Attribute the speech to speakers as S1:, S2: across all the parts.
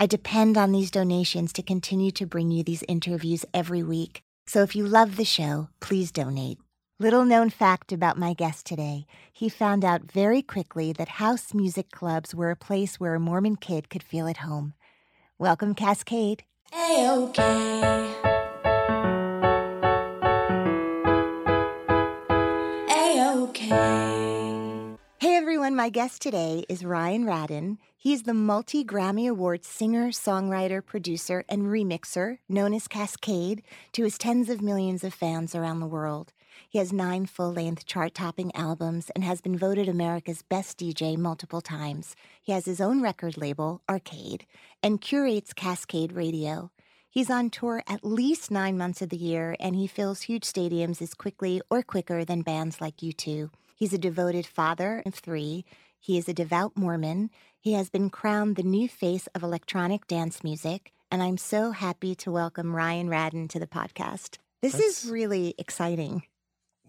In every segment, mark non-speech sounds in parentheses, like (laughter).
S1: I depend on these donations to continue to bring you these interviews every week. So if you love the show, please donate. Little known fact about my guest today he found out very quickly that house music clubs were a place where a Mormon kid could feel at home. Welcome, Kaskade.
S2: A-okay.
S1: Hey everyone, my guest today is Ryan Raddon. He's the multi Grammy Award singer, songwriter, producer, and remixer known as Kaskade to his tens of millions of fans around the world. He has nine full length chart topping albums and has been voted America's best DJ multiple times. He has his own record label, Arkade, and curates Kaskade Radio. He's on tour at least nine months of the year, and he fills huge stadiums as quickly or quicker than bands like U2. He's a devoted father of three. He is a devout Mormon. He has been crowned the new face of electronic dance music, and I'm so happy to welcome Ryan Raddon to the podcast. This
S3: That's-
S1: is really exciting.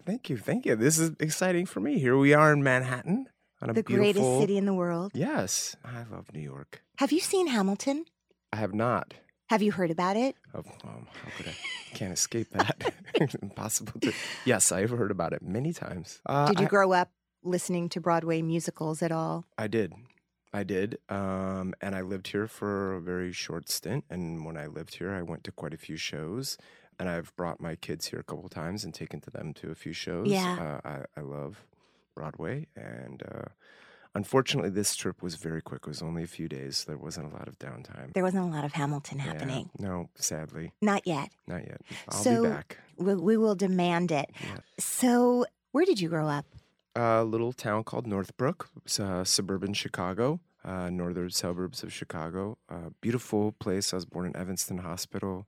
S3: Thank you, thank you. This is exciting for me. Here we are in Manhattan on a
S1: The
S3: beautiful
S1: greatest city in the world.
S3: Yes, I love New York.
S1: Have you seen Hamilton?
S3: I have not.
S1: Have you heard about it?
S3: Oh, um, how could I? Can't escape that. It's (laughs) (laughs) Impossible to. Yes, I've heard about it many times. Uh,
S1: Did you
S3: I-
S1: grow up listening to Broadway musicals at all?
S3: I did. I did. Um, and I lived here for a very short stint. And when I lived here, I went to quite a few shows. And I've brought my kids here a couple of times and taken to them to a few shows.
S1: Yeah.
S3: Uh, I, I love Broadway. And uh, unfortunately, this trip was very quick. It was only a few days. There wasn't a lot of downtime.
S1: There wasn't a lot of Hamilton
S3: Yeah.
S1: happening.
S3: No, sadly,
S1: Not yet.
S3: not yet. I'll
S1: so
S3: be back.
S1: We, we will demand it.
S3: Yeah.
S1: So, where did you grow up?
S3: A little town called Northbrook. It's uh, suburban Chicago, uh, northern suburbs of Chicago. Uh, beautiful place. I was born in Evanston Hospital.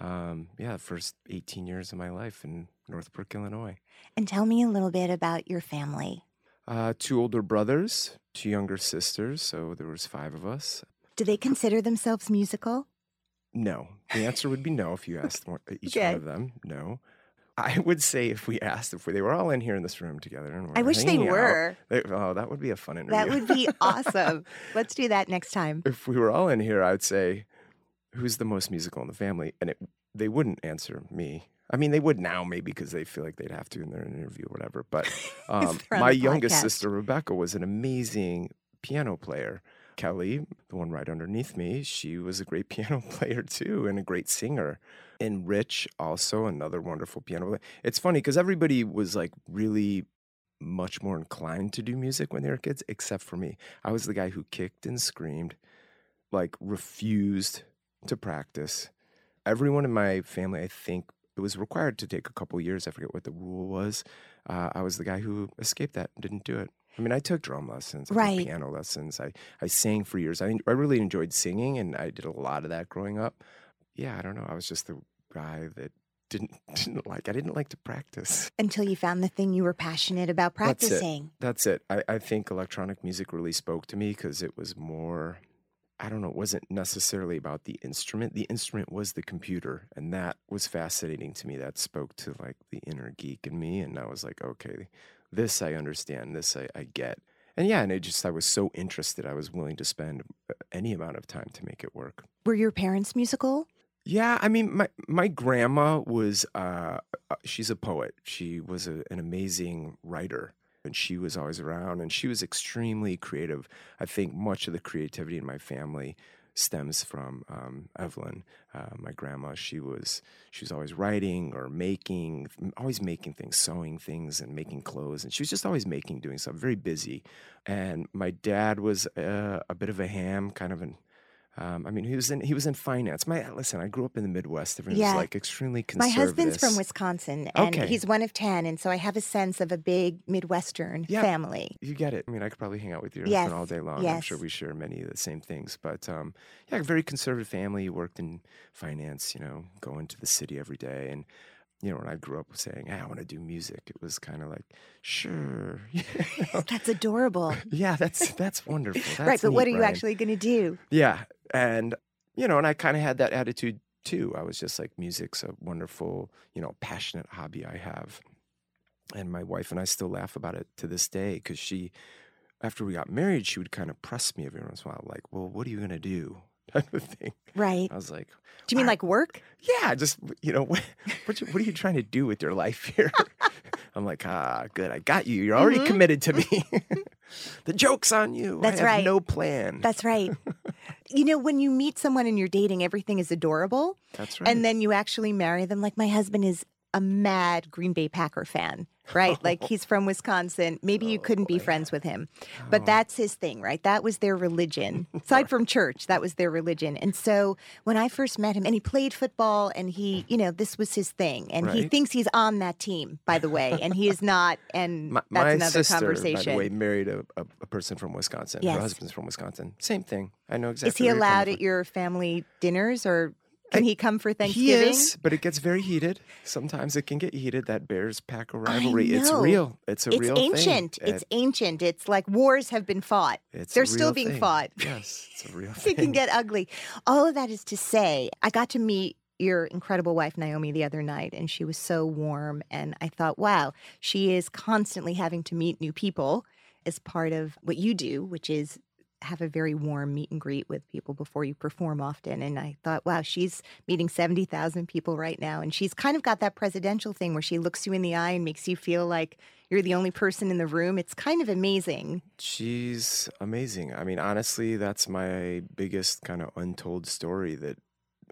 S3: Um, yeah, first 18 years of my life in Northbrook, Illinois.
S1: And tell me a little bit about your family.
S3: Uh, two older brothers, two younger sisters. So there was five of us.
S1: Do they consider themselves musical?
S3: No. The answer would be no if you asked (laughs) each
S1: Okay.
S3: one of them. No. I would say if we asked if we, they were all in here in this room together. And
S1: I
S3: we're
S1: wish they
S3: hanging out,
S1: were.
S3: they- oh, that would be a fun interview.
S1: That would be (laughs) awesome. Let's do that next time.
S3: if we were all in here, I'd say, "Who's the most musical in the family?" And it, they wouldn't answer me. I mean, they would now, maybe because they feel like they'd have to in their interview or whatever. But (laughs) um, my youngest
S1: podcast.
S3: sister Rebecca was an amazing piano player. Kelly, the one right underneath me, she was a great (laughs) piano player too, and a great singer. And Rich, also another wonderful piano player. It's funny because everybody was like really much more inclined to do music when they were kids, except for me. I was the guy who kicked and screamed, like refused to practice. Everyone in my family, I think, it was required to take a couple years. I forget what the rule was. Uh, I was the guy who escaped that, didn't do it. I mean, I took drum lessons, I took
S1: Right.
S3: piano lessons. I, I sang for years. I, I really enjoyed singing, and I did a lot of that growing up. Yeah, I don't know. I was just the guy that didn't (laughs) didn't like. I didn't like to practice.
S1: Until you found the thing you were passionate about
S3: That's it.
S1: practicing.
S3: That's it. I, I think electronic music really spoke to me because it was more, I don't know, it wasn't necessarily about the instrument. The instrument was the computer, and that was fascinating to me. That spoke to like the inner geek in me, and I was like, okay, this I understand, this I, I get. And yeah, and it just, I was so interested, I was willing to spend uh, any amount of time to make it work.
S1: Were your parents musical?
S3: Yeah, I mean, my my grandma was uh, uh, she's a poet. She was a, an amazing writer, and she was always around, and she was extremely creative. I think much of the creativity in my family stems from um, Evelyn, uh, my grandma. She was she was always writing or making, always making things, sewing things, and making clothes, and she was just always making, doing stuff. Very busy. And my dad was uh, a bit of a ham, kind of an um, I mean, he was in he was in finance. My listen, I grew up in the Midwest. Everyone
S1: Yeah.
S3: was like extremely conservative.
S1: My husband's from Wisconsin, and
S3: Okay.
S1: he's one of 10. And so I have a sense of a big Midwestern
S3: Yeah.
S1: family.
S3: You get it. I mean, I could probably hang out with your
S1: Yes,
S3: husband all day long. I'm sure we share many of the same things. But um, yeah, a very conservative family. Worked in finance. You know, going to the city every day, and you know, when I grew up saying, hey, "I want to do music," it was kind of like, "Sure, (laughs) you know,
S1: That's adorable. (laughs)
S3: yeah, that's that's wonderful."
S1: right,
S3: That's
S1: but what are you
S3: Brian."
S1: actually going to do?
S3: Yeah. And, you know, and I kind of had that attitude too. I was just like, music's a wonderful, you know, passionate hobby I have. And my wife and I still laugh about it to this day because she, after we got married, she would kind of press me every once in a while, like, well, what are you going to do? Type of thing.
S1: Right.
S3: I was like,
S1: Do you mean
S3: "I-
S1: like work?
S3: yeah, just, you know, what, what, you, what are you trying to do with your life here? (laughs) I'm like, ah, good. I got you. You're already
S1: Mhm.
S3: committed to me. (laughs) (laughs) the joke's on you.
S1: That's
S3: I have
S1: right.
S3: no plan.
S1: That's right. you know, when you meet someone and you're dating, everything is adorable.
S3: That's right.
S1: And then you actually marry them. Like my husband is a mad Green Bay Packer fan, right? Like (laughs) he's from Wisconsin. Maybe you oh, couldn't be friends with him, but
S3: Oh.
S1: that's his thing, right? That was their religion. (laughs) Aside from church, that was their religion. And so when I first met him, and he played football, and he, you know, this was his thing, and he thinks he's on that team, by the way, and he is not. And (laughs)
S3: My,
S1: that's
S3: my
S1: another
S3: sister,
S1: conversation.
S3: by the way, married a, a, a person from Wisconsin.
S1: Yes.
S3: Her husband's from Wisconsin. Same thing. I know exactly.
S1: is he
S3: where you're coming
S1: allowed at your family dinners, or can
S3: I-
S1: he come for Thanksgiving?
S3: He is, but it gets very heated. Sometimes it can get heated. That Bears Packer
S1: I
S3: rivalry. It's real. It's a
S1: it's
S3: real
S1: ancient.
S3: thing.
S1: It's
S3: It-
S1: ancient. It's like wars have been fought.
S3: it's a
S1: they're still being
S3: thing.
S1: fought.
S3: Yes, it's a real thing. (laughs)
S1: It can get ugly. All of that is to say, I got to meet your incredible wife, Naomi, the other night, and she was so warm. And I thought, wow, she is constantly having to meet new people as part of what you do, which is have a very warm meet and greet with people before you perform often. And I thought, wow, she's meeting 70,000 people right now. And she's kind of got that presidential thing where she looks you in the eye and makes you feel like you're the only person in the room. It's kind of amazing.
S3: She's amazing. I mean, honestly, that's my biggest kind of untold story that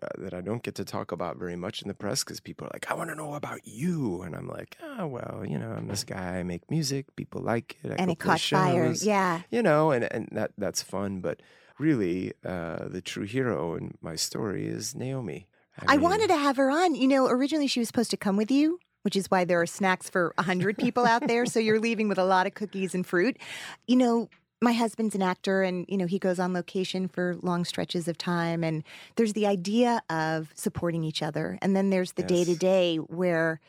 S3: uh, that I don't get to talk about very much in the press because people are like, "I want to know about you," and I'm like, "Oh well, you know, I'm this guy. I make music. People like it. I
S1: and it caught fire. Yeah.
S3: you know, and, and that that's fun. But really, uh, the true hero in my story is Naomi.
S1: I
S3: mean,
S1: wanted to have her on. You know, originally she was supposed to come with you, which is why there are snacks for 100 people out there. So you're leaving with a lot of cookies and fruit. You know, my husband's an actor and, you know, he goes on location for long stretches of time. And there's the idea of supporting each other. And then there's the day to day where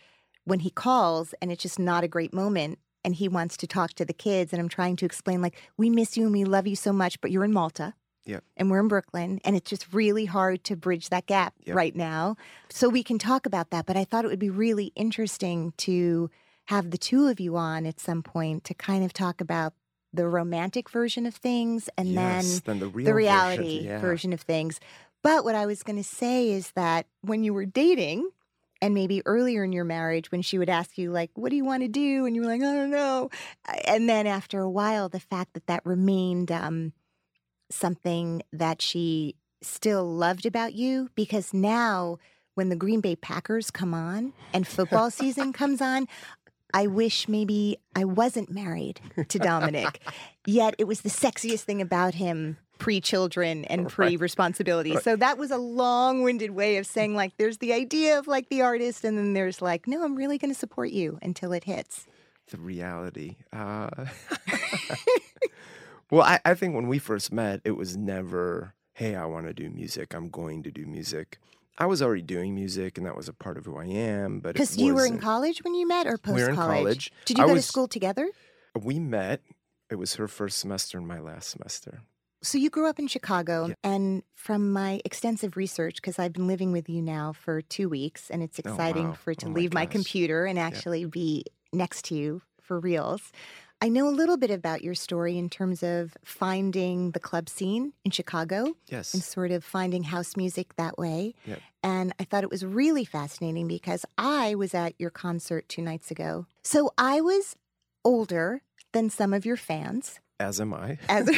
S1: when he calls and it's just not a great moment and he wants to talk to the kids. And I'm trying to explain, like, we miss you and we love you so much, but you're in Malta
S3: Yep.
S1: and we're in Brooklyn, and it's just really hard to bridge that gap
S3: Yep.
S1: right now. So we can talk about that, but I thought it would be really interesting to have the two of you on at some point to kind of talk about the romantic version of things and
S3: yes,
S1: then
S3: then the, real
S1: the
S3: version,
S1: reality
S3: yeah.
S1: version of things. But what I was going to say is that when you were dating, and maybe earlier in your marriage, when she would ask you, like, what do you want to do? And you were like, I don't know. And then after a while, the fact that that remained um, something that she still loved about you, because now when the Green Bay Packers come on and football season comes on, I wish maybe I wasn't married to Dominic. (laughs) Yet it was the sexiest thing about him pre children and pre responsibility. So that was a long winded way of saying, like, there's the idea of like the artist, and then there's like, no, I'm really going to support you until it hits.
S3: the reality. Uh, (laughs) Well, I, I think when we first met, it was never, hey, I want to do music. I'm going to do music. I was already doing music, and that was a part of who I am. But
S1: Because you were in college when you met, or post
S3: We were in
S1: college? Did you
S3: I
S1: go
S3: was-
S1: to school together?
S3: We met. It was her first semester and my last semester.
S1: So you grew up in Chicago,
S3: Yeah.
S1: and from my extensive research, because I've been living with you now for two weeks, and it's
S3: Oh,
S1: exciting
S3: wow.
S1: for it oh to
S3: Oh
S1: leave my
S3: gosh.
S1: computer and actually be next to you for reals. I know a little bit about your story in terms of finding the club scene in Chicago
S3: Yes.
S1: and sort of finding house music that way.
S3: Yep.
S1: And I thought it was really fascinating because I was at your concert two nights ago. So I was older than some of your fans.
S3: As am I.
S1: As (laughs)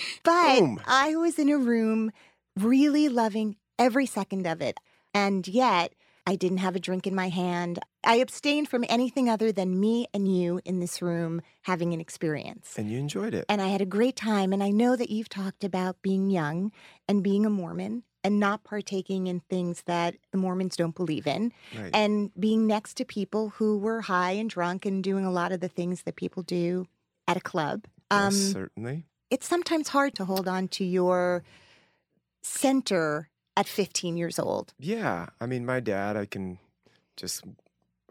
S1: (laughs) but
S3: Boom.
S1: I was in a room really loving every second of it. And yet I didn't have a drink in my hand. I abstained from anything other than me and you in this room having an experience.
S3: and you enjoyed it.
S1: And I had a great time. And I know that you've talked about being young and being a Mormon and not partaking in things that the Mormons don't believe in
S3: right.
S1: and being next to people who were high and drunk and doing a lot of the things that people do at a club. Um,
S3: yes, certainly.
S1: it's sometimes hard to hold on to your center at 15 years old.
S3: Yeah. I mean, my dad, I can just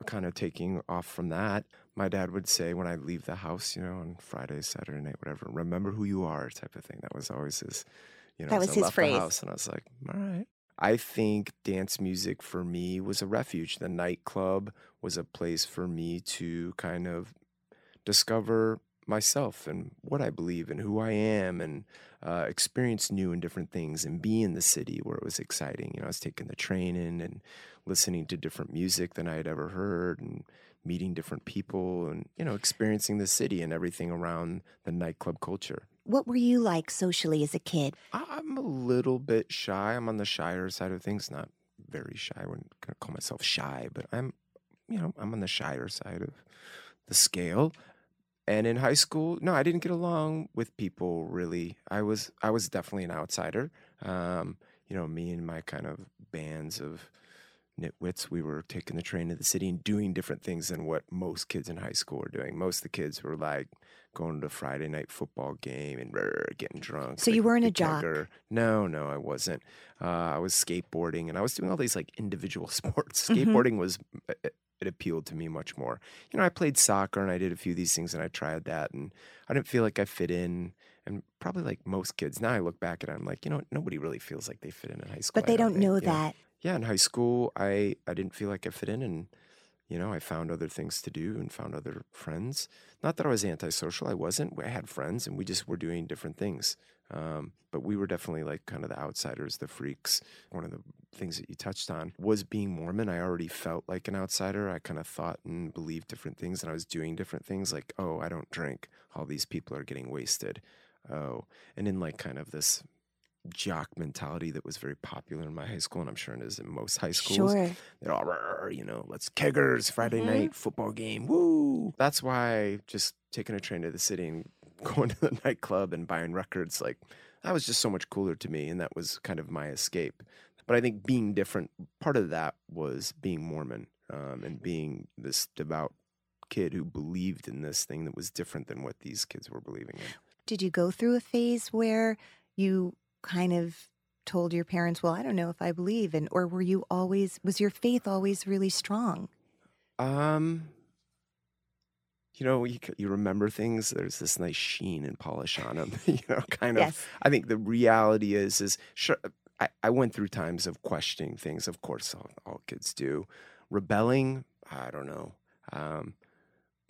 S3: kind of taking off from that. My dad would say when I leave the house, you know, on Friday, Saturday night, whatever, remember who you are type of thing. That was always his, you know,
S1: That
S3: as
S1: was
S3: I
S1: his
S3: left
S1: phrase.
S3: The house and I was like, all right. I think dance music for me was a refuge. The nightclub was a place for me to kind of discover myself and what I believe and who I am and uh, experience new and different things and be in the city where it was exciting. You know, I was taking the train in and listening to different music than I had ever heard and meeting different people and, you know, experiencing the city and everything around the nightclub culture.
S1: What were you like socially as a kid?
S3: I'm a little bit shy. I'm on the shyer side of things, not very shy. I wouldn't call myself shy, but I'm, you know, I'm on the shyer side of the scale. And in high school, no, I didn't get along with people really. I was I was definitely an outsider. Um, you know, me and my kind of bands of nitwits, we were taking the train to the city and doing different things than what most kids in high school were doing. Most of the kids were like going to a Friday night football game and brr, getting drunk.
S1: So
S3: the-
S1: you weren't a jock?
S3: No, no, I wasn't. Uh, I was skateboarding and I was doing all these like individual (laughs) sports.
S1: Mhm.
S3: Skateboarding was it, appealed to me much more. You know, I played soccer and I did a few of these things and I tried that and I didn't feel like I fit in. And probably like most kids, now I look back at it, I'm like, you know, nobody really feels like they fit in in high school.
S1: But they don't
S3: think,
S1: know
S3: you
S1: that.
S3: yeah, in high school, I I didn't feel like I fit in, and you know, I found other things to do and found other friends. Not that I was antisocial, I wasn't. I had friends, and we just were doing different things. Um, but we were definitely like kind of the outsiders, the freaks. One of the things that you touched on was being Mormon. I already felt like an outsider. I kind of thought and believed different things, and I was doing different things. Like, oh, I don't drink. All these people are getting wasted. Oh, and in like kind of this jock mentality that was very popular in my high school, and I'm sure it is in most high schools.
S1: Sure.
S3: They're all, you know, let's keggers, Friday
S1: Mhm.
S3: night football game, woo. That's why just taking a train to the city and (laughs) going to the nightclub and buying records, like that was just so much cooler to me, and that was kind of my escape. But I think being different, part of that was being Mormon um, and being this devout kid who believed in this thing that was different than what these kids were believing in.
S1: Did you go through a phase where you kind of told your parents, "Well, I don't know if I believe," and or were you always was your faith always really strong?
S3: Um, you know, you, you remember things. There's this nice sheen and polish on them. (laughs) you know, kind of.
S1: Yes.
S3: I think the reality is, is sure. I, I went through times of questioning things. Of course, all, all kids do. Rebelling, I don't know. Um,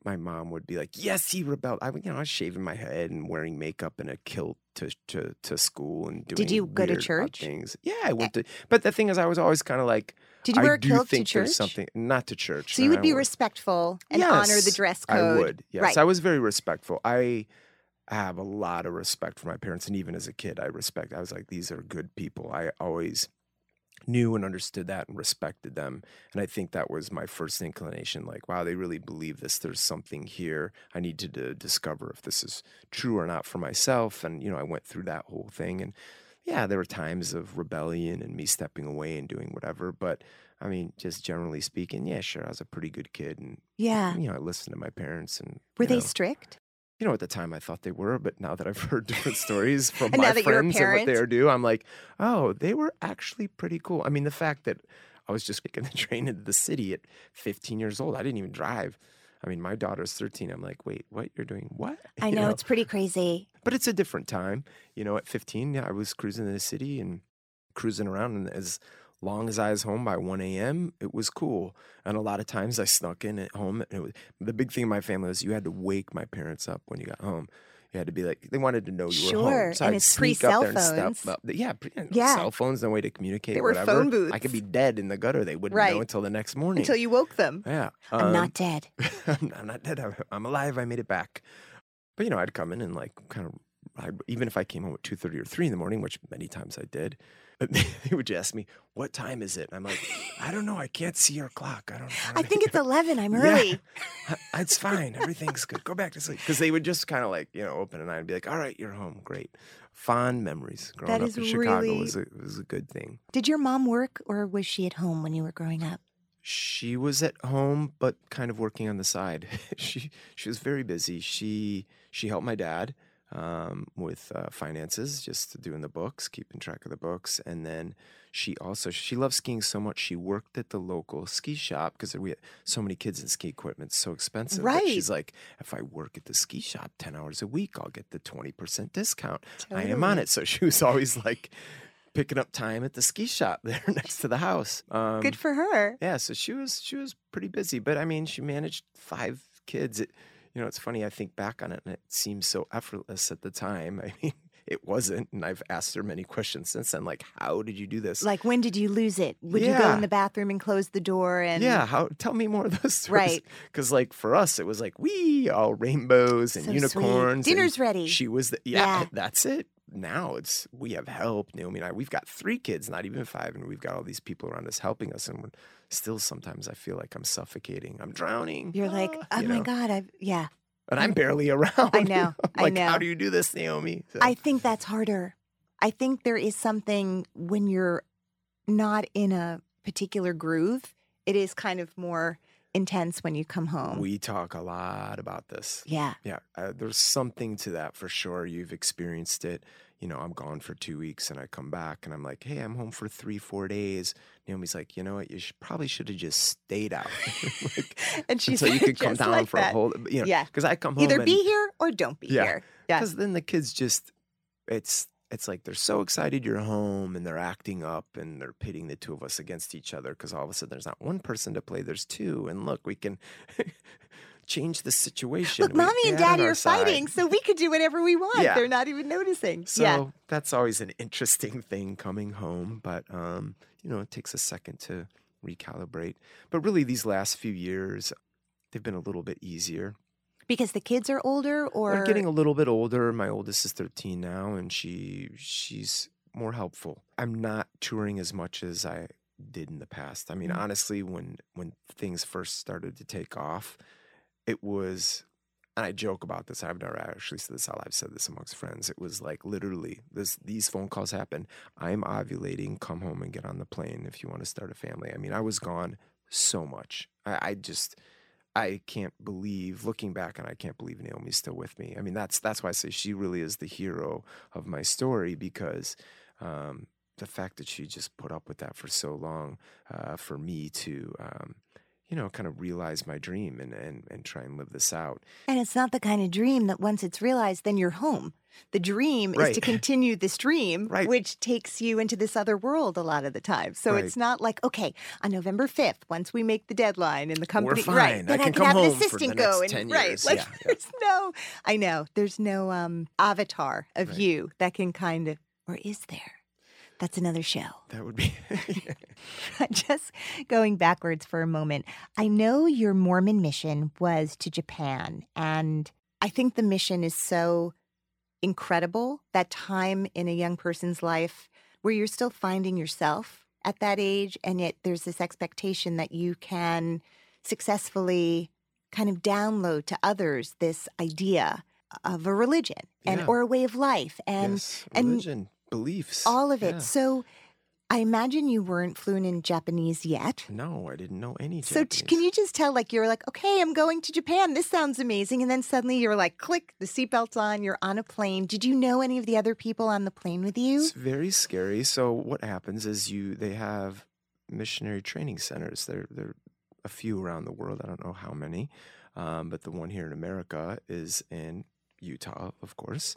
S3: my mom would be like, "Yes, he rebelled." I, would- you know, I was shaving my head and wearing makeup and a kilt to to, to school and doing.
S1: Did you go to church?
S3: Things. Yeah, I went to. But the thing is, I was always kind of like.
S1: Did you wear a kilt to church?
S3: something not to church.
S1: So you would
S3: I
S1: be
S3: would-
S1: respectful and honor the dress code.
S3: I would. Yes,
S1: Right.
S3: I was very respectful. I have a lot of respect for my parents, and even as a kid, I respect. I was like, these are good people. I always knew and understood that and respected them, and I think that was my first inclination. Like, wow, they really believe this. There's something here. I need to, to discover if this is true or not for myself. And you know, I went through that whole thing, and yeah, there were times of rebellion and me stepping away and doing whatever, but. I mean, just generally speaking, yeah, sure. I was a pretty good kid, and
S1: Yeah.
S3: you know, I listened to my parents, and
S1: Were they
S3: know,
S1: strict?
S3: You know, at the time I thought they were, but now that I've (laughs) heard different stories from my
S1: now that you're a
S3: friends and what they are do, I'm like, oh, they were actually pretty cool. I mean, the fact that I was just (laughs) taking the train into the city at 15 years old, I didn't even drive. I mean, my daughter's 13. I'm like, wait, what? You're doing what? (laughs)
S1: I
S3: You
S1: know, it's pretty crazy.
S3: but it's a different time. You know, at 15, yeah, I was cruising in the city and cruising around, and as long as I was home by 1 a.m., it was cool. And a lot of times I snuck in at home. And it was, the big thing in my family was you had to wake my parents up when you got home. You had to be like, they wanted to know you were
S1: Sure,
S3: home. So
S1: and
S3: I'd
S1: it's
S3: sneak
S1: pre-cell
S3: up there and
S1: phones.
S3: step up. Yeah, pre-
S1: Yeah.
S3: cell phones, no way to communicate.
S1: They were
S3: whatever.
S1: phone
S3: I could be dead in the gutter. They wouldn't
S1: Right.
S3: know until the next morning.
S1: Until you woke them.
S3: yeah.
S1: I'm
S3: um, (laughs)
S1: not dead.
S3: I'm not, dead. I'm, I'm alive. I made it back. But you know, I'd come in and like kind of, I, even if I came home at two thirty or three in the morning, which many times I did, (laughs) they would just ask me, "What time is it?" And I'm like, "I don't know. I can't see your clock. I don't. I, don't
S1: I think it's 11. I'm (laughs) early. (laughs)
S3: Yeah, it's fine. Everything's good. Go back to sleep." Because they would just kind of like you know open an eye and be like, "All right, you're home. Great." Fond memories. Growing up in Chicago
S1: really-
S3: was a was a good thing.
S1: Did your mom work or was she at home when you were growing up?
S3: she was at home but kind of working on the side she she was very busy she she helped my dad um, with uh, finances just doing the books keeping track of the books and then she also she loves skiing so much she worked at the local ski shop because we had so many kids in ski equipment so expensive but
S1: Right.
S3: she's like if i work at the ski shop 10 hours a week i'll get the 20% discount i am on it so she was always like picking up time at the ski shop (laughs) there next to the house um,
S1: Good for her.
S3: yeah, so she was she was pretty busy, but I mean, she managed five kids. It, you know, it's funny. I think back on it, and it seems so effortless at the time. (laughs) I mean, it wasn't, and I've asked her many questions since then, like, how did you do this?
S1: Like, when did you lose it? Would you go in the bathroom and close the door? And
S3: yeah, how? Tell me more of those (laughs) stories.
S1: Right.
S3: Because like for us, it was like we all rainbows and
S1: So sweet.
S3: unicorns. and
S1: Dinner's ready.
S3: She was the yeah,
S1: Yeah. (laughs)
S3: That's it. Now it's we have help. Naomi and I, we've got three kids, not even five, and we've got all these people around us helping us. And still, sometimes I feel like I'm suffocating. I'm drowning.
S1: You're like, (gasps) oh
S3: you
S1: my
S3: know?
S1: God, I've, yeah.
S3: and I'm barely around.
S1: I know, (laughs)
S3: I'm
S1: I
S3: like, how do you do this, Naomi? So-
S1: I think that's harder. I think there is something when you're not in a particular groove, it is kind of more intense when you come home.
S3: we talk a lot about this.
S1: yeah.
S3: Yeah, uh, there's something to that for sure. You've experienced it. You know, I'm gone for two weeks and I come back and I'm like, hey, I'm home for three, four days. Naomi's like, you know what? You should, probably should have just stayed out. (laughs) like,
S1: And she's
S3: so you could come down
S1: like
S3: for a
S1: that.
S3: whole, you know,
S1: Yeah.
S3: because I come home
S1: Either
S3: and,
S1: be here or don't be
S3: Yeah.
S1: here. Yeah.
S3: because then the kids just, it's, it's like they're so excited you're home and they're acting up and they're pitting the two of us against each other because all of a sudden there's not one person to play, there's two. And look, we can change the situation.
S1: Look, mommy and daddy are fighting, so we could do whatever we want.
S3: Yeah.
S1: They're not even noticing.
S3: So
S1: yeah.
S3: that's always an interesting thing coming home, but um, you know, it takes a second to recalibrate. But really, these last few years, they've been a little bit easier.
S1: Because the kids are older or
S3: They're getting a little bit older. My oldest is 13 now, and she she's more helpful. I'm not touring as much as I did in the past. I mean,
S1: Mm.
S3: honestly, when when things first started to take off, it was and I joke about this. I've never actually said this out. I've said this amongst friends. It was like literally this these phone calls happen. I'm ovulating, come home and get on the plane if you want to start a family. I mean, I was gone so much. I, I just I can't believe looking back and I can't believe Naomi's still with me. I mean, that's that's why I say she really is the hero of my story because um, the fact that she just put up with that for so long uh, for me to um, you know kind of realize my dream and, and and try and live this out.
S1: And it's not the kind of dream that once it's realized, then you're home. The dream is to (laughs) continue this dream,
S3: Right.
S1: which takes you into this other world a lot of the time. So
S3: Right.
S1: it's not like, okay, on November 5th, once we make the deadline and the company, right,
S3: I
S1: then I
S3: can
S1: can,
S3: come
S1: have an
S3: home for the
S1: assistant go and
S3: 10
S1: right. Like
S3: Yeah, (laughs) yeah.
S1: there's no, I know, there's no um, avatar of
S3: Right.
S1: you that can kind of, or is there? That's another show.
S3: That would be (laughs) (laughs)
S1: Just going backwards for a moment, I know your Mormon mission was to Japan, and I think the mission is so incredible that time in a young person's life where you're still finding yourself at that age, and yet there's this expectation that you can successfully kind of download to others this idea of a religion and
S3: Yeah.
S1: or a way of life and
S3: yes,
S1: and
S3: religion, beliefs,
S1: all of it.
S3: Yeah.
S1: So I imagine you weren't fluent in Japanese yet.
S3: No, I didn't know any
S1: So
S3: Japanese.
S1: t- can you just tell, like, you're like, okay, I'm going to Japan. This sounds amazing. And then suddenly you're like, click, the seatbelt's on, you're on a plane. Did you know any of the other people on the plane with you?
S3: It's very scary. So what happens is you they have missionary training centers. There there are a few around the world. I don't know how many, um, but the one here in America is in Utah, of course.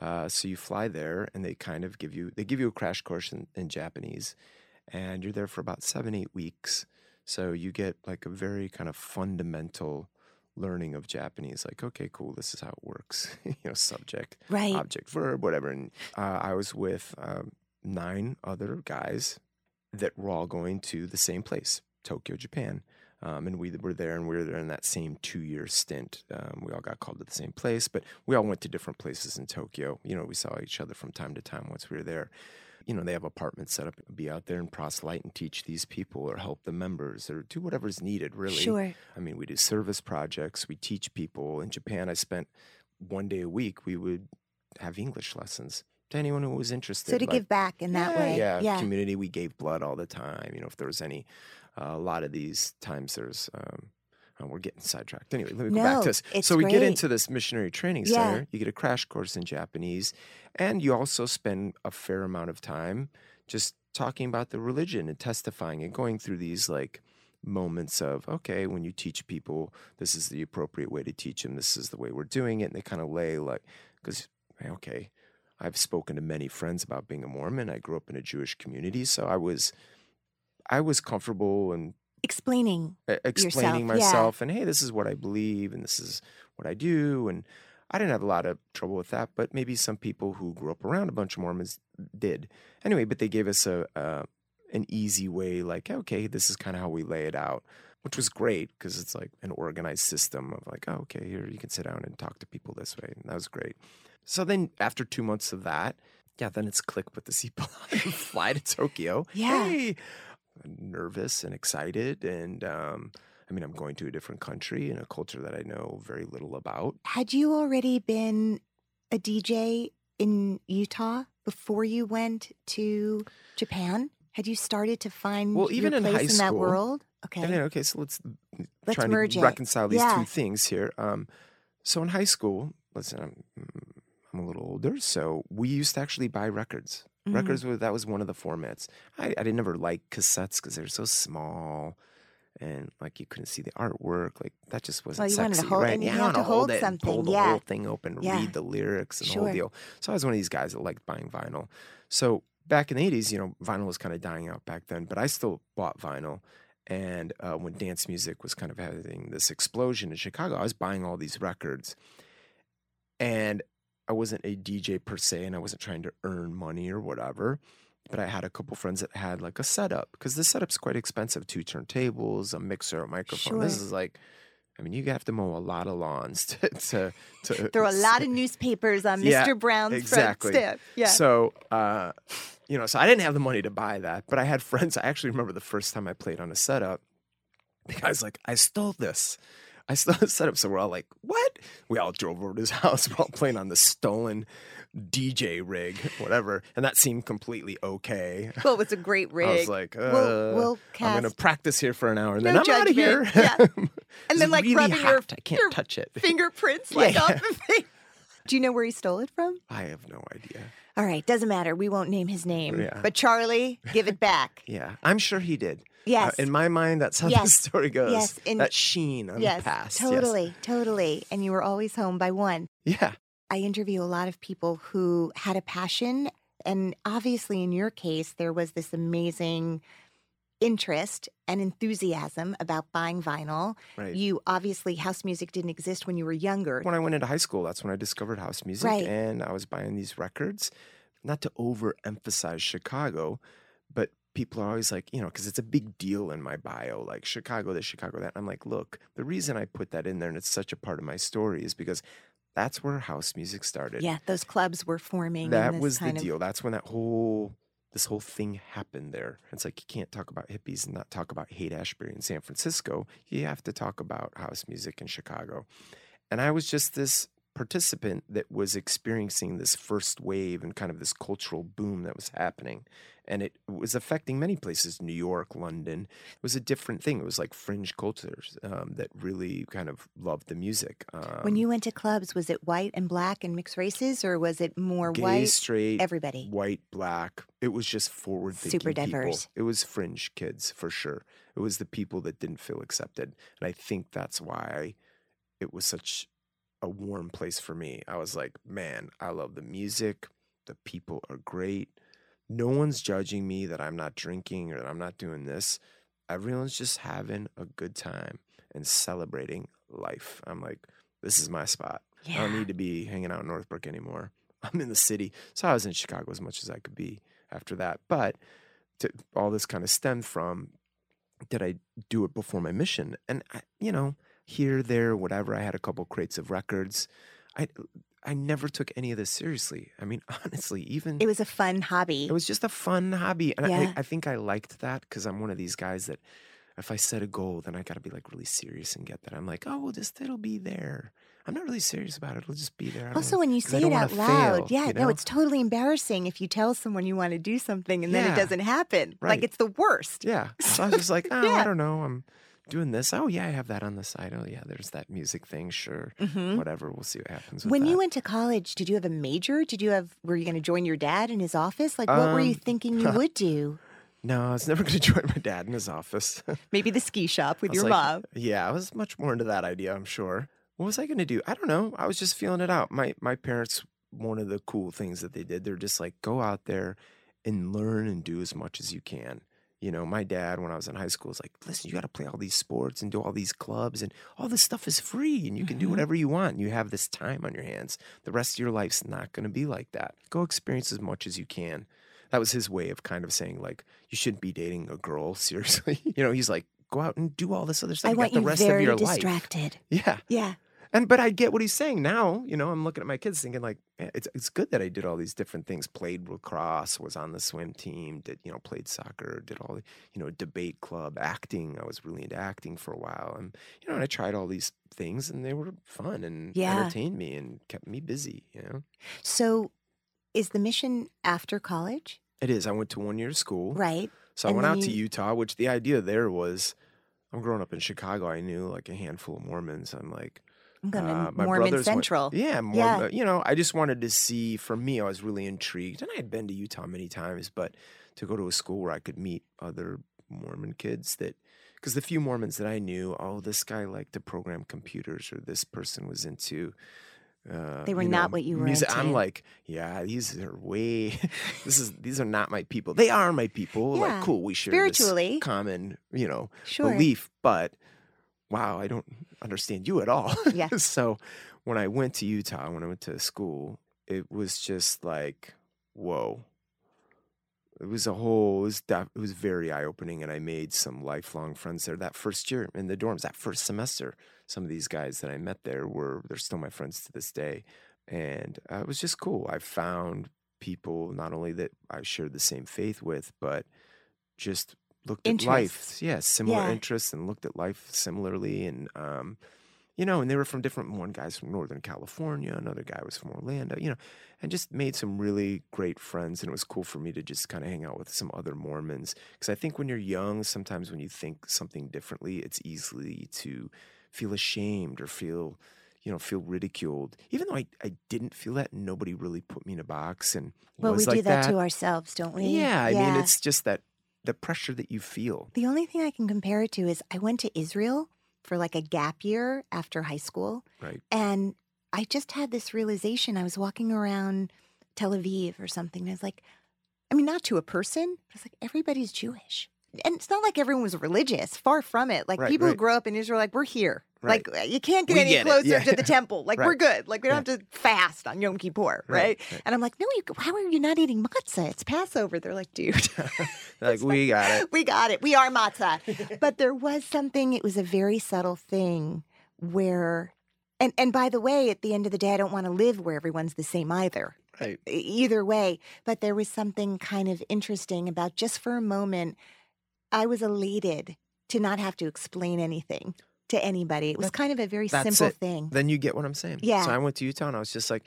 S3: Uh, so you fly there, and they kind of give you they give you a crash course in, in Japanese, and you're there for about seven eight weeks. So you get like a very kind of fundamental learning of Japanese. Like, okay, cool, this is how it works. (laughs) you know, subject,
S1: Right.
S3: object, verb, whatever. And uh, I was with um, nine other guys that were all going to the same place, Tokyo, Japan. Um, and we were there, and we were there in that same two-year stint. Um, we all got called to the same place, but we all went to different places in Tokyo. You know, we saw each other from time to time once we were there. You know, they have apartments set up, be out there and proselyte and teach these people, or help the members, or do whatever's needed. Really,
S1: Sure.
S3: I mean, we do service projects, we teach people. In Japan, I spent one day a week, we would have English lessons to anyone who was interested.
S1: So to
S3: like-
S1: give back in that
S3: yeah,
S1: way.
S3: Yeah,
S1: Yeah.
S3: community, we gave blood all the time. You know, if there was any, uh, a lot of these times there's, um, oh, we're getting sidetracked. Anyway, let me go back to this. so we get into this missionary training
S1: Yeah.
S3: center. You get a crash course in Japanese, and you also spend a fair amount of time just talking about the religion and testifying and going through these like moments of okay when you teach people this is the appropriate way to teach them this is the way we're doing it and they kind of lay like because okay i've spoken to many friends about being a mormon i grew up in a jewish community so i was i was comfortable and
S1: Explaining.
S3: explaining
S1: Yourself, yeah.
S3: myself and hey this is what i believe and this is what i do and i didn't have a lot of trouble with that but maybe some people who grew up around a bunch of mormons did anyway but they gave us a, a an easy way like okay this is kind of how we lay it out which was great because it's like an organized system of like oh, okay here you can sit down and talk to people this way and that was great so then after two months of that yeah then it's click put the seatbelt on and fly to tokyo
S1: Yeah.
S3: hey nervous and excited and um I mean, I'm going to a different country and a culture that I know very little about.
S1: Had you already been a DJ in Utah before you went to Japan? Had you started to find
S3: Well, even
S1: your
S3: in
S1: place
S3: high
S1: in that
S3: school-
S1: world? Okay.
S3: Then, okay, so let's,
S1: Let's
S3: try to reconcile these
S1: Yeah.
S3: two things here. Um, so in high school, listen, I'm, I'm a little older, so we used to actually buy records.
S1: Mhm.
S3: Records were that was one of the formats. I, I didn't ever like cassettes because they're so small. And like you couldn't see the artwork, like that just wasn't
S1: you wanted to
S3: sexy,
S1: hold-
S3: right?
S1: and you
S3: yeah,
S1: had to hold
S3: it and
S1: something,
S3: pull the
S1: yeah.
S3: whole thing open,
S1: Yeah.
S3: read the lyrics and the
S1: Sure.
S3: whole deal. So I was one of these guys that liked buying vinyl. So back in the '80s, you know, vinyl was kind of dying out back then, but I still bought vinyl. And uh, when dance music was kind of having this explosion in Chicago, I was buying all these records. And I wasn't a DJ per se, and I wasn't trying to earn money or whatever. But I had a couple friends that had like a setup because the setup's quite expensive two turntables, a mixer, a microphone. This is like, I mean, you have to mow a lot of lawns (laughs) to. to, to
S1: were a lot of (laughs) newspapers on (laughs)
S3: Yeah,
S1: Mr. Brown's
S3: exactly.
S1: front step. Yeah.
S3: So, uh, you know, so I didn't have the money to buy that, but I had friends. I actually remember the first time I played on a setup. The guy's like, I stole this. I the (laughs) setup. So we're all like, what? We all drove over to his (laughs) house. We're all playing on the stolen DJ rig, whatever. And that seemed completely okay. (laughs)
S1: well, it was a great rig.
S3: I was like, uh,
S1: We'll- we'll
S3: I'm going to practice here for an hour and
S1: No
S3: then I'm out of here.
S1: Yeah.
S3: and
S1: then, like,
S3: really
S1: rubbing your-
S3: hot. I can't
S1: your
S3: touch it.
S1: fingerprints like
S3: yeah.
S1: off the thing. Do you know where he stole it from?
S3: I have no idea.
S1: All right, doesn't matter. We won't name his name.
S3: Yeah.
S1: But Charlie, give it back.
S3: Yeah, I'm sure he did.
S1: Yes.
S3: Uh, in my mind, that's how the story goes.
S1: Yes, and-
S3: that sheen on
S1: yes,
S3: the past. yes.
S1: totally, totally. And you were always home by one.
S3: Yeah.
S1: I interview a lot of people who had a passion. And obviously, in your case, there was this amazing interest and enthusiasm about buying vinyl.
S3: Right.
S1: You obviously, house music didn't exist when you were younger.
S3: when I went into high school, that's when I discovered house music.
S1: Right.
S3: And I was buying these records, not to overemphasize Chicago, but people are always like, you know, because it's a big deal in my bio, like Chicago this, Chicago that. I'm like, look, the reason I put that in there and it's such a part of my story is because that's where house music started.
S1: Yeah, those clubs were forming.
S3: that was the
S1: kind of-
S3: deal. That's when that whole this whole thing happened there. It's like you can't talk about hippies and not talk about Haight Ashbury in San Francisco. You have to talk about house music in Chicago. And I was just this participant that was experiencing this first wave and kind of this cultural boom that was happening. And it was affecting many places New York, London. It was a different thing. It was like fringe cultures um, that really kind of loved the music. Um,
S1: when you went to clubs, was it white and black and mixed races, or was it more
S3: gay,
S1: white?
S3: straight,
S1: everybody.
S3: white, black. It was just forward thinking.
S1: Super diverse.
S3: It was fringe kids for sure. It was the people that didn't feel accepted. And I think that's why it was such a warm place for me. I was like, man, I love the music. The people are great. No one's judging me that I'm not drinking or that I'm not doing this. Everyone's just having a good time and celebrating life. I'm like, this is my spot. I don't need to be hanging out in Northbrook anymore. (laughs) I'm in the city. So I was in Chicago as much as I could be after that. But to, all this kind of stemmed from did I do it before my mission? And, I, you know, here, there, whatever. I had a couple crates of records. I, I never took any of this seriously. I mean, (laughs) honestly, even
S1: It was a fun hobby.
S3: it was just a fun hobby. And
S1: Yeah.
S3: I, I think I liked that because I'm one of these guys that if I set a goal, then I got to be like really serious and get that. I'm like, oh, well, just it'll be there. I'm not really serious about it. It'll just be there.
S1: Also,
S3: know,
S1: when you say it out loud,
S3: fail,
S1: yeah,
S3: you
S1: no, it's totally embarrassing if you tell someone you want to do something and then it doesn't happen. Like it's the worst.
S3: Yeah. So (laughs) I was just like, oh,
S1: Yeah.
S3: I don't know. I'm doing this. Oh, yeah, I have that on the side. Oh, yeah, there's that music thing. Sure.
S1: Mhm.
S3: Whatever. We'll see what happens. With
S1: When you went to college, did you have a major? Did you have were you going to join your dad in his office? Like what were you
S3: Um,
S1: thinking you (laughs) would do?
S3: no, I was never (laughs) going to join my dad in his office. (laughs)
S1: Maybe the ski shop with your
S3: like,
S1: mom.
S3: Yeah, I was much more into that idea, I'm sure. What was I going to do? I don't know. I was just feeling it out. My my parents one of the cool things that they did, they're just like go out there and learn and do as much as you can. You know, my dad when I was in high school was like, "Listen, you got to play all these sports and do all these clubs and all this stuff is free and you can do
S1: Mm-hmm.
S3: whatever you want. You have this time on your hands. The rest of your life's not going to be like that. Go experience as much as you can." That was his way of kind of saying like, "You shouldn't be dating a girl (laughs) seriously." you know, he's like, "Go out and do all this other stuff.
S1: I
S3: You
S1: want
S3: got the
S1: you
S3: rest
S1: very
S3: of your life."
S1: distracted.
S3: Yeah.
S1: Yeah.
S3: And but I get what he's saying now. You know, I'm looking at my kids thinking like, "Man, it's it's good that I did all these different things. Played lacrosse, was on the swim team, did you know, played soccer, did all the you know, debate club, acting. I was really into acting for a while, and you know, and I tried all these things, and they were fun and
S1: Yeah.
S3: entertained me and kept me busy. You know,
S1: So is the mission after college?
S3: it is. I went to one year of school,
S1: Right.
S3: so I
S1: And
S3: went out to Utah, which the idea there was, I'm growing up in Chicago. I knew like a handful of Mormons. I'm like.
S1: I'm going to
S3: Uh, my
S1: Mormon
S3: brothers went-
S1: Central.
S3: yeah, Mormon,
S1: Yeah.
S3: You know, I just wanted to see. For me, I was really intrigued, and I had been to Utah many times, but to go to a school where I could meet other Mormon kids that, because the few Mormons that I knew, oh, this guy liked to program computers, or this person was into. Uh,
S1: They were
S3: you
S1: not
S3: know,
S1: what you were
S3: music. I'm like, yeah, these are way. (laughs) this is these are not my people. They are my people.
S1: Yeah,
S3: Like, cool, we share
S1: spiritually.
S3: this common, you know,
S1: Sure.
S3: belief, but wow, I don't understand you at all. (laughs)
S1: Yeah.
S3: so when I went to Utah, when I went to school, it was just like, whoa. It was a whole, it was, def- it was very eye opening. And I made some lifelong friends there that first year in the dorms, that first semester. Some of these guys that I met there were, they're still my friends to this day. And uh, it was just cool. I found people not only that I shared the same faith with, but just looked at life. Yeah, similar
S1: Yeah.
S3: interests and looked at life similarly. And, um, you know, and they were from different, one guy's from Northern California, another guy was from Orlando, you know, and just made some really great friends. And it was cool for me to just kind of hang out with some other Mormons. Because I think when you're young, sometimes when you think something differently, it's easily to feel ashamed or feel, you know, feel ridiculed. Even though I, I didn't feel that, nobody really put me in a box and
S1: Well,
S3: was
S1: we
S3: like
S1: do that, to ourselves, don't we?
S3: Yeah, I mean, it's just that the pressure that you feel.
S1: The only thing I can compare it to is I went to Israel for like a gap year after high school.
S3: Right.
S1: And I just had this realization. I was walking around Tel Aviv or something. And I was like, I mean, not to a person, but it's like everybody's Jewish. And it's not like everyone was religious, far from it. Like
S3: Right,
S1: people who
S3: right.
S1: grow up in Israel, like, we're here.
S3: Right.
S1: Like, uh, you can't get
S3: We
S1: any
S3: get
S1: closer
S3: yeah.
S1: to the (laughs) temple. Like, we're good. Like, we don't have to fast on Yom Kippur, right? And I'm like, no, you, how are you not eating matzah? It's Passover. They're like, dude. (laughs)
S3: Like, (laughs) we got it.
S1: we got it. We are matzah. but there was something, it was a very subtle thing where, and, and by the way, at the end of the day, I don't want to live where everyone's the same either.
S3: Right.
S1: Either way. But there was something kind of interesting about just for a moment, I was elated to not have to explain anything. to anybody. It was kind of a very simple
S3: it.
S1: thing.
S3: Then you get what I'm saying.
S1: Yeah.
S3: So I went to Utah and I was just like,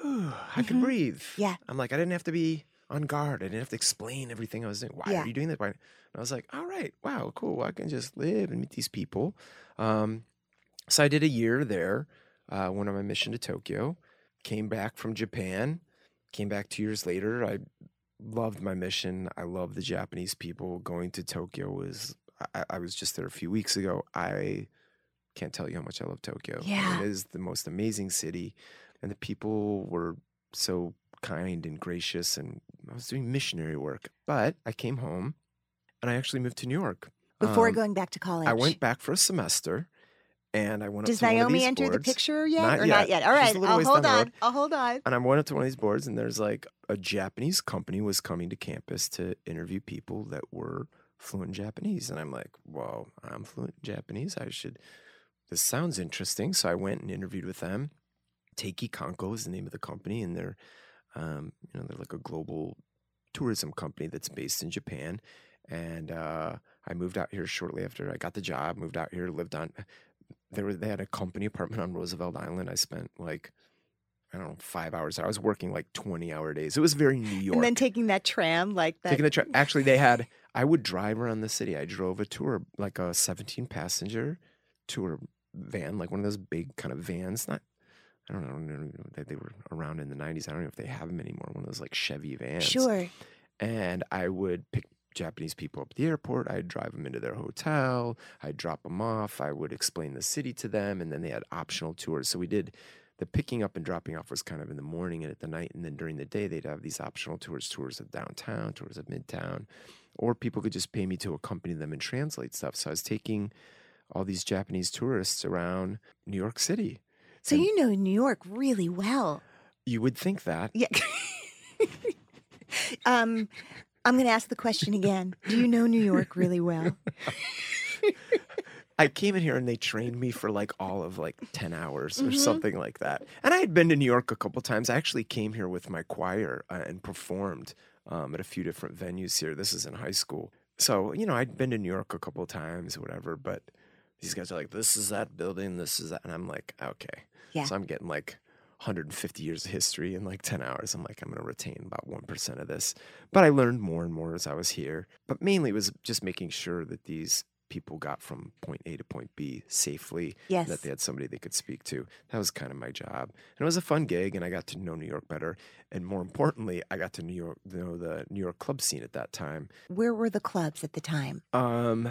S3: "Whew, (sighs) I can
S1: Mhm.
S3: breathe.
S1: Yeah.
S3: I'm like, I didn't have to be on guard. I didn't have to explain everything I was doing. Why
S1: Yeah.
S3: are you doing that? Why? And I was like, all right, wow, cool. I can just live and meet these people. Um, so I did a year there, uh, went on my mission to Tokyo, came back from Japan, came back two years later. I loved my mission. I love the Japanese people. Going to Tokyo was, I, I was just there a few weeks ago. I can't tell you how much I love Tokyo.
S1: Yeah.
S3: it is the most amazing city. And the people were so kind and gracious. And I was doing missionary work. But I came home and I actually moved to New York.
S1: Before
S3: Um,
S1: going back to college.
S3: I went back for a semester and I went
S1: Does
S3: up to one of
S1: Naomi enter the picture yet
S3: Not
S1: or
S3: yet.
S1: not yet? All right, I'll hold on. I'll hold on.
S3: And I went up to one of these boards, and there's like a Japanese company was coming to campus to interview people that were fluent in Japanese. And I'm like, well, I'm fluent in Japanese. I should, this sounds interesting. So I went and interviewed with them. Teiki Kanko is the name of the company, and they're, um, you know, they're like a global tourism company that's based in Japan. And uh, I moved out here shortly after I got the job. Moved out here, lived on. There were they had a company apartment on Roosevelt Island. I spent like I don't know five hours. I was working like twenty hour days. It was very New York.
S1: And then taking that tram like that.
S3: Taking the tra- actually they had. I would drive around the city. I drove a tour like a seventeen passenger tour van, like one of those big kind of vans. Not. I don't know. I don't know that they were around in the '90s. I don't know if they have them anymore. One of those like Chevy vans
S1: Sure.
S3: and I would pick Japanese people up at the airport. I'd drive them into their hotel. I'd drop them off. I would explain the city to them, and then they had optional tours. So we did the picking up and dropping off was kind of in the morning and at the night, and then during the day they'd have these optional tours, tours of downtown, tours of midtown, or people could just pay me to accompany them and translate stuff. So I was taking all these Japanese tourists around New York City.
S1: So
S3: And
S1: you know New York really well.
S3: you would think that.
S1: Yeah. (laughs) um, I'm going to ask the question again. Do you know New York really well? (laughs)
S3: I came in here and they trained me for like all of like 10 hours or
S1: Mhm.
S3: something like that. And I had been to New York a couple times. I actually came here with my choir uh, and performed um, at a few different venues here. This is in high school. So, you know, I'd been to New York a couple times, whatever, but these guys are like, this is that building, this is that. And I'm like, okay.
S1: Yeah.
S3: So I'm getting like 150 years of history in like 10 hours. I'm like, I'm going to retain about 1% of this. But I learned more and more as I was here. But mainly it was just making sure that these people got from point A to point B safely,
S1: Yes.
S3: that they had somebody they could speak to. That was kind of my job. And it was a fun gig, and I got to know New York better. And more importantly, I got to New York, know the New York club scene at that time.
S1: Where were the clubs at the time?
S3: Um,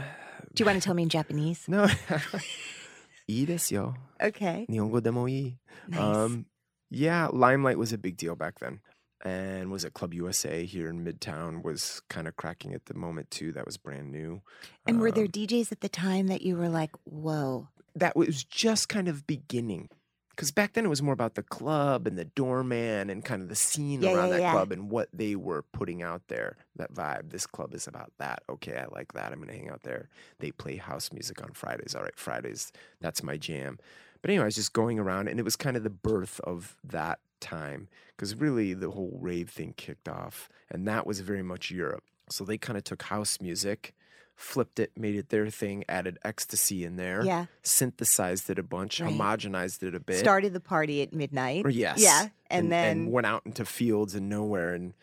S1: Do you want to tell me in Japanese?
S3: no. (laughs) (laughs) いいですよ。
S1: Okay.
S3: 日本語でもいい。
S1: Nice.
S3: Um, yeah, Limelight was a big deal back then. And was it Club USA here in Midtown was kind of cracking at the moment too. That was brand new.
S1: and were there
S3: Um,
S1: DJs at the time that you were like, whoa?
S3: that was just kind of beginning. Because back then it was more about the club and the doorman and kind of the scene
S1: Yeah,
S3: around
S1: yeah,
S3: that
S1: yeah.
S3: club and what they were putting out there. That vibe. This club is about that. Okay, I like that. I'm going to hang out there. They play house music on Fridays. All right, Fridays, that's my jam. But anyway, I was just going around and it was kind of the birth of that time. Because really the whole rave thing kicked off. And that was very much Europe. So they kind of took house music, flipped it, made it their thing, added ecstasy in there
S1: Yeah.
S3: synthesized it a bunch,
S1: Right.
S3: homogenized it a bit.
S1: Started the party at midnight.
S3: Or yes.
S1: Yeah. And, then,
S3: went out into fields and nowhere and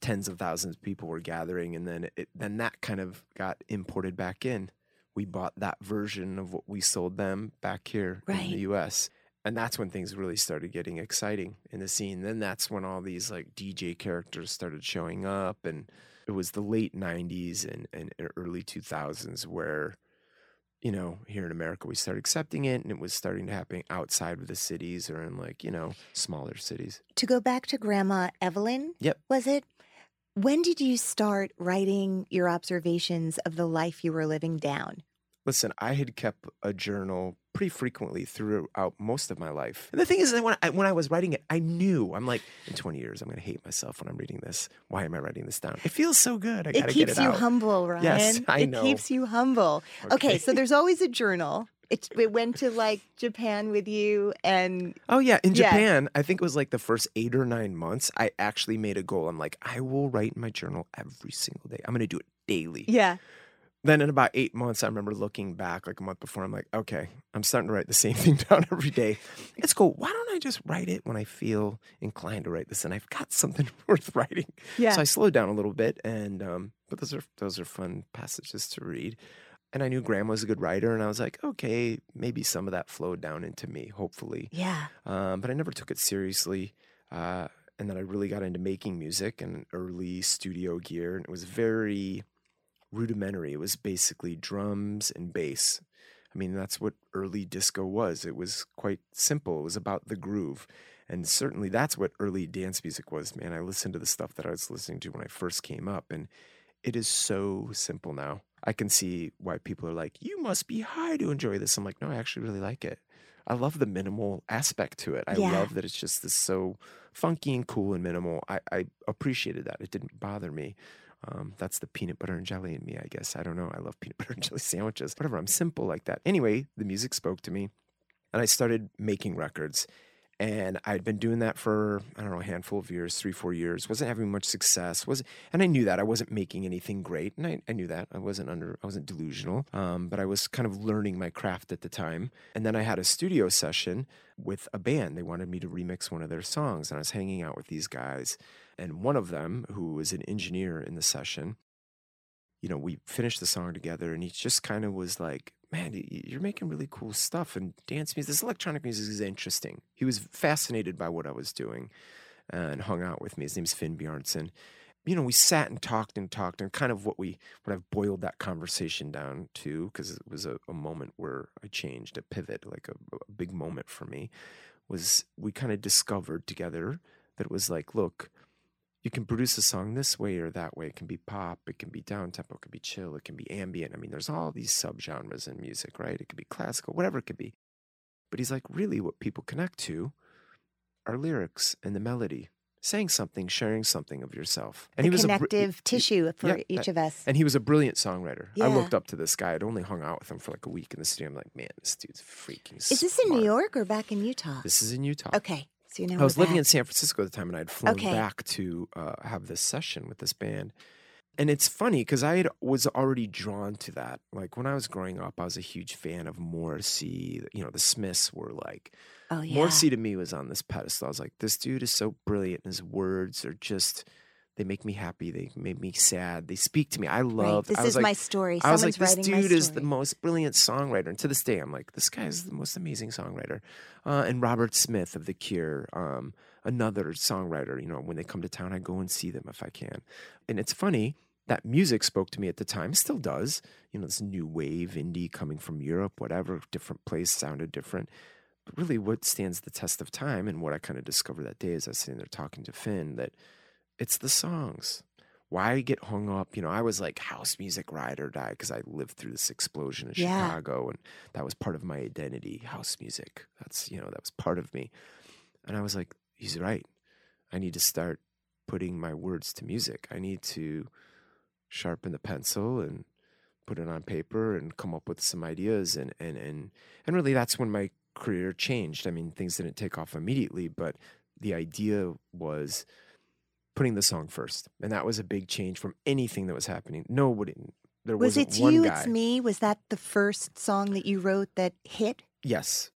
S3: tens of thousands of people were gathering and then it then that kind of got imported back in. We bought that version of what we sold them back here in the US. And that's when things really started getting exciting in the scene. Then that's when all these like DJ characters started showing up and it was the late 90s and, and early 2000s where you know, here in America, we started accepting it, and it was starting to happen outside of the cities or in like you know smaller cities.
S1: to go back to Grandma Evelyn,
S3: Yep.
S1: was it? When did you start writing your observations of the life you were living down?
S3: Listen, I had kept a journal pretty frequently throughout most of my life. And the thing is that when I, when I was writing it, I knew I'm like, in 20 years, I'm going to hate myself when I'm reading this. Why am I writing this down? It feels so good. I got
S1: It
S3: to get
S1: keeps
S3: it
S1: you
S3: out.
S1: humble, Ryan.
S3: Yes, I
S1: it
S3: know.
S1: keeps you humble. Okay. so there's always a journal. It, it went to like Japan with you, and
S3: Oh yeah, in
S1: Yeah.
S3: Japan, I think it was like the first eight or nine months. I actually made a goal. I'm like, I will write in my journal every single day. I'm going to do it daily.
S1: yeah,
S3: then in about eight months, I remember looking back like a month before. I'm like, okay, I'm starting to write the same (laughs) thing down every day. It's cool. Why don't I just write it when I feel inclined to write this? And I've got something (laughs) worth writing.
S1: Yeah.
S3: So I slowed down a little bit, and um, but those are those are fun passages to read. And I knew Graham was a good writer, and I was like, okay, maybe some of that flowed down into me, hopefully.
S1: Yeah.
S3: Um, but I never took it seriously. Uh, and then I really got into making music and early studio gear, and it was very rudimentary. It was basically drums and bass. I mean, that's what early disco was. It was quite simple. It was about the groove. And certainly that's what early dance music was, man. I listened to the stuff that I was listening to when I first came up, and it is so simple now. I can see why people are like, you must be high to enjoy this. I'm like, no, I actually really like it. I love the minimal aspect to it. I
S1: Yeah.
S3: love that it's just this so funky and cool and minimal. I, I appreciated that. It didn't bother me. Um, that's the peanut butter and jelly in me, I guess. I don't know. I love (laughs) peanut butter and jelly sandwiches. Whatever. I'm simple like that. Anyway, the music spoke to me, and I started making records. And I'd been doing that for I don't know a handful of years, three, four years. wasn't having much success. was and I knew that I wasn't making anything great, and I, I knew that I wasn't under I wasn't delusional. Um, but I was kind of learning my craft at the time. And then I had a studio session with a band. They wanted me to remix one of their songs, and I was hanging out with these guys. And one of them, who was an engineer in the session, you know, we finished the song together, and he just kind of was like, "Man, you're making really cool stuff, and dance music, this electronic music is interesting." He was fascinated by what I was doing, and hung out with me. His name's Finn Bjarnson. You know, we sat and talked and talked, and kind of what we what I've boiled that conversation down to, because it was a, a moment where I changed, a pivot, like a, a big moment for me, was we kind of discovered together that it was like, look, you can produce a song this way or that way. It can be pop, it can be down tempo, it can be chill, it can be ambient. I mean, there's all these subgenres in music, right? It could be classical, whatever it could be. But he's like, really, what people connect to are lyrics and the melody, saying something, sharing something of yourself. And
S1: the
S3: he was a br-
S1: connective tissue for
S3: yeah,
S1: each
S3: that-
S1: of us.
S3: and he was a brilliant songwriter. I looked up to this guy. I'd only hung out with him for like a week in the studio. I'm like, man, this dude's freaking.
S1: Is this in New. York or back in Utah?
S3: This is in Utah.
S1: Okay. So you know
S3: I was living in. San Francisco at the time, and I'd flown
S1: Okay.
S3: back to uh, have this session with this band. And it's funny because I had, was already drawn to that. Like when I was growing up, I was a huge fan of Morrissey. You know, the Smiths were like
S1: Oh yeah.
S3: Morrissey to me was on this pedestal. I was like, this dude is so brilliant. and His words are just they make me happy. They make me sad. They speak to me. I
S1: Right.
S3: love.
S1: This
S3: I was
S1: is
S3: like,
S1: my story.
S3: I was like, this dude is the most brilliant songwriter. And to this day, I'm like, this guy is the most amazing songwriter. Uh, and Robert Smith of The Cure, um, another songwriter. You know, when they come to town, I go and see them if I can. And it's funny that music spoke to me at the time, still does. You know, this new wave indie coming from Europe, whatever, different place sounded different. But really, what stands the test of time and what I kind of discovered that day as I was sitting there talking to Finn, that it's the songs why get hung up? You know, I was like house music ride or die because I lived through this explosion in
S1: Yeah.
S3: Chicago and that was part of my identity. House music. That's, you know, that was part of me. And I was like, he's right. I need to start putting my words to music. I need to sharpen the pencil and put it on paper and come up with some ideas and and and and really that's when my career changed. I mean, things didn't take off immediately, but the idea was putting the song first, and that was a big change from anything that was happening. Nobody, there
S1: Was
S3: one
S1: You,
S3: guy.
S1: It's Me? Was that the first song that you wrote that hit?
S3: Yes.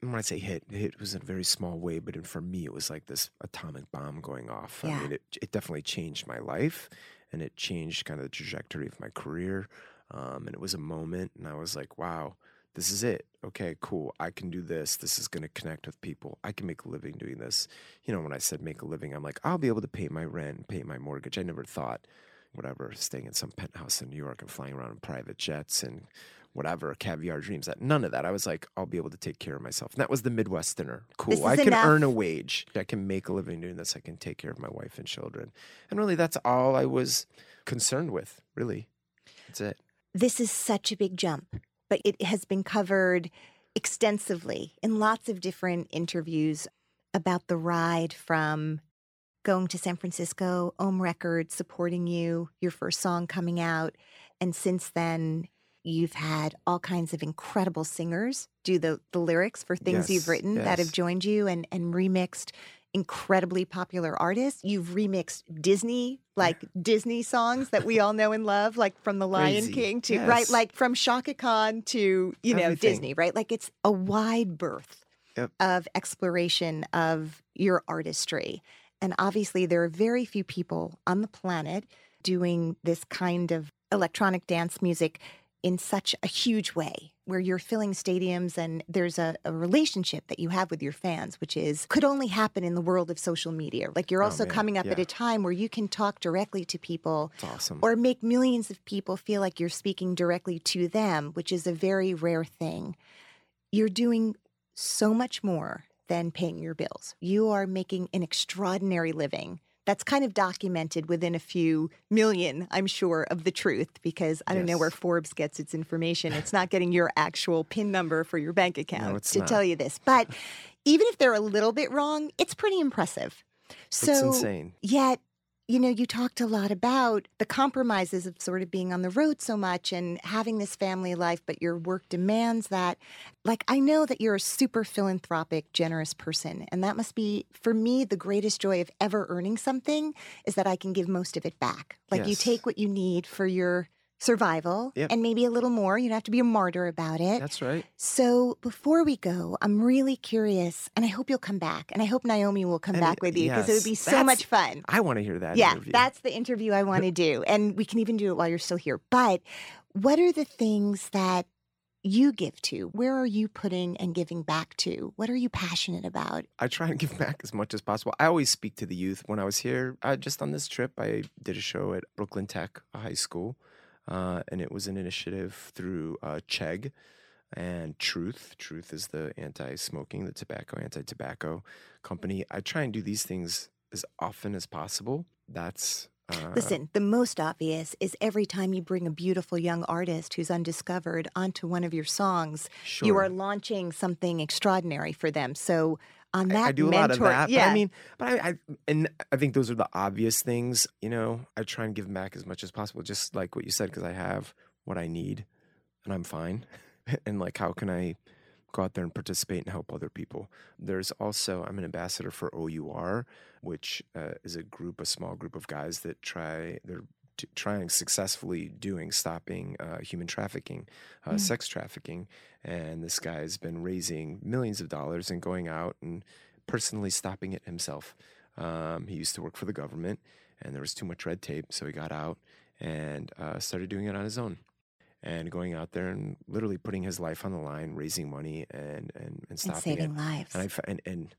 S3: And When I say hit, hit was in a very small way, but for me, it was like this atomic bomb going off.
S1: Yeah.
S3: I mean, it, it definitely changed my life and it changed kind of the trajectory of my career. Um, and it was a moment, and I was like, wow, this is it. Okay, cool. I can do this. This is going to connect with people. I can make a living doing this. You know, when I said make a living, I'm like, I'll be able to pay my rent, pay my mortgage. I never thought, whatever, staying in some penthouse in New York and flying around in private jets and whatever, caviar dreams. That none of that. I was like, I'll be able to take care of myself. And that was the Midwesterner. Cool. I can
S1: enough.
S3: earn a wage. I can make a living doing this. I can take care of my wife and children. And really, that's all I was concerned with. Really, that's it.
S1: This is such a big jump, but it has been covered extensively in lots of different interviews about the ride from going to San Francisco, Ohm Records supporting you, your first song coming out. And since then, you've had all kinds of incredible singers do the, the lyrics for things you've
S3: Yes,
S1: written that have joined you and, and remixed incredibly popular artists. You've remixed Disney, like Disney songs that we all know and love, like from The Lion
S3: Crazy.
S1: King to right, like from Chaka Khan to you know
S3: Everything.
S1: Disney, right? Like it's a wide berth
S3: Yep.
S1: of exploration of your artistry. And obviously, there are very few people on the planet doing this kind of electronic dance music in such a huge way where you're filling stadiums and there's a, a relationship that you have with your fans which is could only happen in the world of social media like you're
S3: Oh,
S1: also
S3: man,
S1: coming up at a time where you can talk directly to people
S3: awesome.
S1: or make millions of people feel like you're speaking directly to them, which is a very rare thing. You're doing so much more than paying your bills. You are making an extraordinary living. That's kind of documented within a few million, I'm sure, of the truth, because I don't know where Forbes gets its information. It's not getting your actual PIN number for your bank account
S3: it's
S1: to
S3: not.
S1: tell you this. But even if they're a little bit wrong, it's pretty impressive. So
S3: it's insane.
S1: Yet, you know, you talked a lot about the compromises of sort of being on the road so much and having this family life, but your work demands that. Like, I know that you're a super philanthropic, generous person. And that must be, for me, the greatest joy of ever earning something is that I can give most of it back. Like, you take what you need for your survival
S3: Yep.
S1: and maybe a little more. You don't have to be a martyr about it.
S3: That's right.
S1: So before we go, I'm really curious, and I hope you'll come back, and I hope Naomi will come
S3: And
S1: back
S3: it-
S1: with you because it would be so
S3: that's-
S1: much fun.
S3: I want to hear that
S1: yeah,
S3: interview.
S1: that's the interview I want to do, and we can even do it while you're still here. But what are the things that you give to? Where are you putting and giving back to? What are you passionate about?
S3: I try and give back as much as possible. I always speak to the youth. When I was here, uh, just on this trip, I did a show at Brooklyn Tech, a high school, uh, and it was an initiative through uh, Chegg and Truth. Truth is the anti-smoking, the tobacco, anti-tobacco company. I try and do these things as often as possible. That's uh,
S1: Listen, the most obvious is every time you bring a beautiful young artist who's undiscovered onto one of your songs, you are launching something extraordinary for them. So on that
S3: I, I do
S1: mentor,
S3: a lot of that.
S1: yeah,
S3: But I mean, but I, I and I think those are the obvious things. You know, I try and give back as much as possible, just like what you said, because I have what I need, and I'm fine. (laughs) and like, how can I go out there and participate and help other people? There's also I'm an ambassador for OUR, which uh, is a group, a small group of guys that try they're t- trying successfully doing stopping uh, human trafficking, uh,
S1: Mm.
S3: sex trafficking, and this guy's been raising millions of dollars and going out and personally stopping it himself. Um, he used to work for the government, and there was too much red tape, so he got out and uh, started doing it on his own. And going out there and literally putting his life on the line, raising money and and, and
S1: and
S3: stopping it.
S1: saving lives.
S3: And I and, and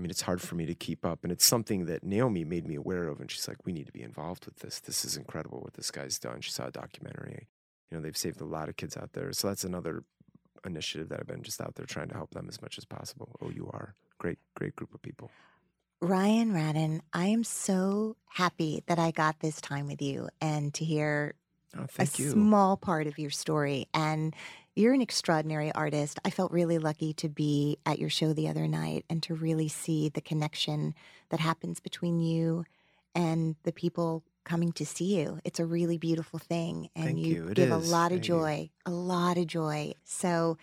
S3: I mean, it's hard for me to keep up, and it's something that Naomi made me aware of. And she's like, "We need to be involved with this. This is incredible what this guy's done." She saw a documentary. You know, they've saved a lot of kids out there, so that's another initiative that I've been just out there trying to help them as much as possible. Oh, you are. great, great group of people.
S1: Ryan Raddon, I am so happy that I got this time with you and to hear
S3: Oh,
S1: a
S3: you.
S1: small part of your story. And you're an extraordinary artist. I felt really lucky to be at your show the other night and to really see the connection that happens between you and the people coming to see you. It's a really beautiful thing. And
S3: Thank
S1: you,
S3: you.
S1: Give a lot of
S3: Thank you.
S1: joy, a lot of joy. So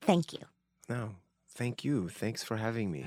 S1: thank you.
S3: no, thank you. Thanks for having me.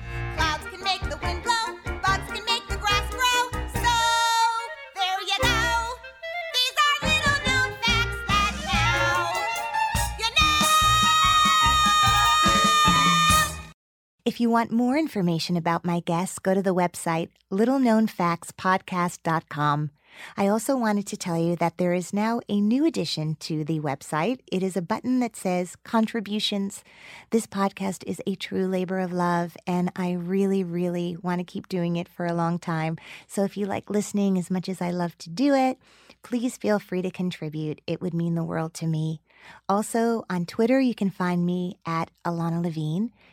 S1: If you want more information about my guests, go to the website littleknownfactspodcast.com. I also wanted to tell you that there is now a new addition to the website. It is a button that says contributions. This podcast is a true labor of love, and I really, really want to keep doing it for a long time. So if you like listening as much as I love to do it, please feel free to contribute. It would mean the world to me. Also, on Twitter, you can find me at Ilana Levine.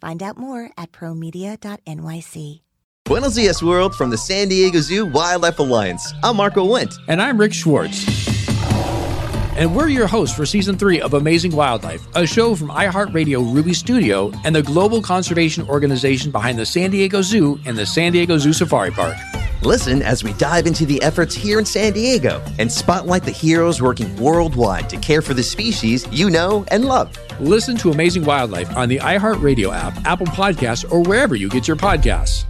S1: Find out more at promedia.nyc.
S4: Buenos dias, world, from the San Diego Zoo Wildlife Alliance. I'm Marco Wendt.
S5: And I'm Rick Schwartz. And we're your hosts for season three of Amazing Wildlife, a show from iHeartRadio Ruby Studio and the global conservation organization behind the San Diego Zoo and the San Diego Zoo Safari Park.
S4: Listen as we dive into the efforts here in San Diego and spotlight the heroes working worldwide to care for the species you know and love.
S5: Listen to Amazing Wildlife on the iHeartRadio app, Apple Podcasts, or wherever you get your podcasts.